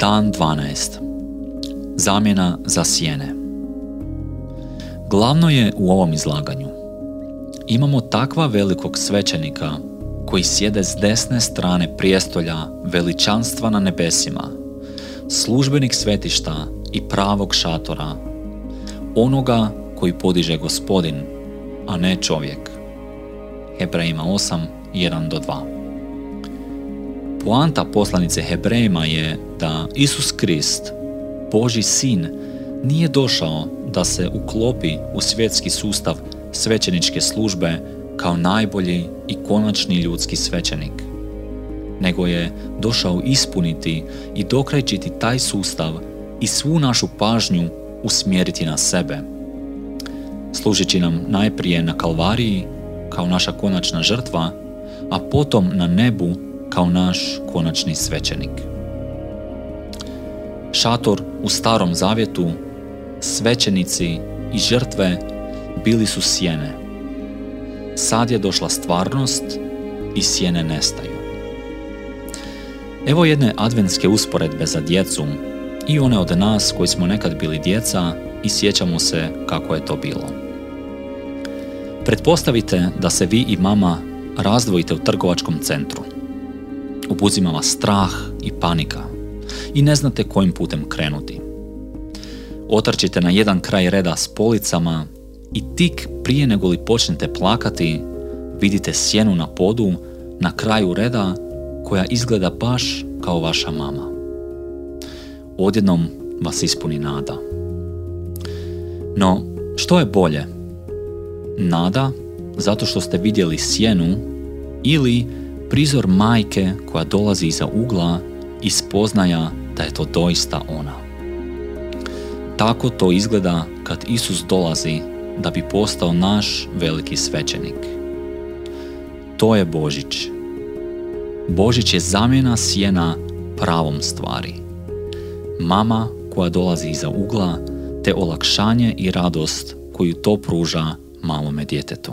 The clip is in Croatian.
Dan 12. Zamjena za sjene. Glavno je u ovom izlaganju. Imamo takva velikog svećenika koji sjede s desne strane prijestolja veličanstva na nebesima, službenik svetišta i pravog šatora, onoga koji podiže gospodin, a ne čovjek. Hebrejima 8, 1 do 2. Poanta poslanice Hebrejima je da Isus Krist, Boži sin, nije došao da se uklopi u svjetski sustav svećeničke službe kao najbolji i konačni ljudski svećenik, nego je došao ispuniti i dokrajčiti taj sustav i svu našu pažnju usmjeriti na sebe. Služeći nam najprije na kalvariji kao naša konačna žrtva, a potom na nebu kao naš konačni svećenik. Šator u starom zavjetu, svećenici i žrtve bili su sjene. Sad je došla stvarnost i sjene nestaju. Evo jedne adventske usporedbe za djecu i one od nas koji smo nekad bili djeca i sjećamo se kako je to bilo. Pretpostavite da se vi i mama razdvojite u trgovačkom centru. Ubuzima vas strah i panika i ne znate kojim putem krenuti. Otrčite na jedan kraj reda s policama i tik prije nego li počnete plakati, vidite sjenu na podu na kraju reda koja izgleda baš kao vaša mama. Odjednom vas ispuni nada. No, što je bolje? Nada zato što ste vidjeli sjenu ili prizor majke koja dolazi iza ugla i spoznaja da je to doista ona. Tako to izgleda kad Isus dolazi da bi postao naš veliki svećenik. To je Božić. Božić je zamjena sjena pravom stvari. Mama koja dolazi iza ugla, te olakšanje i radost koju to pruža malome djetetu.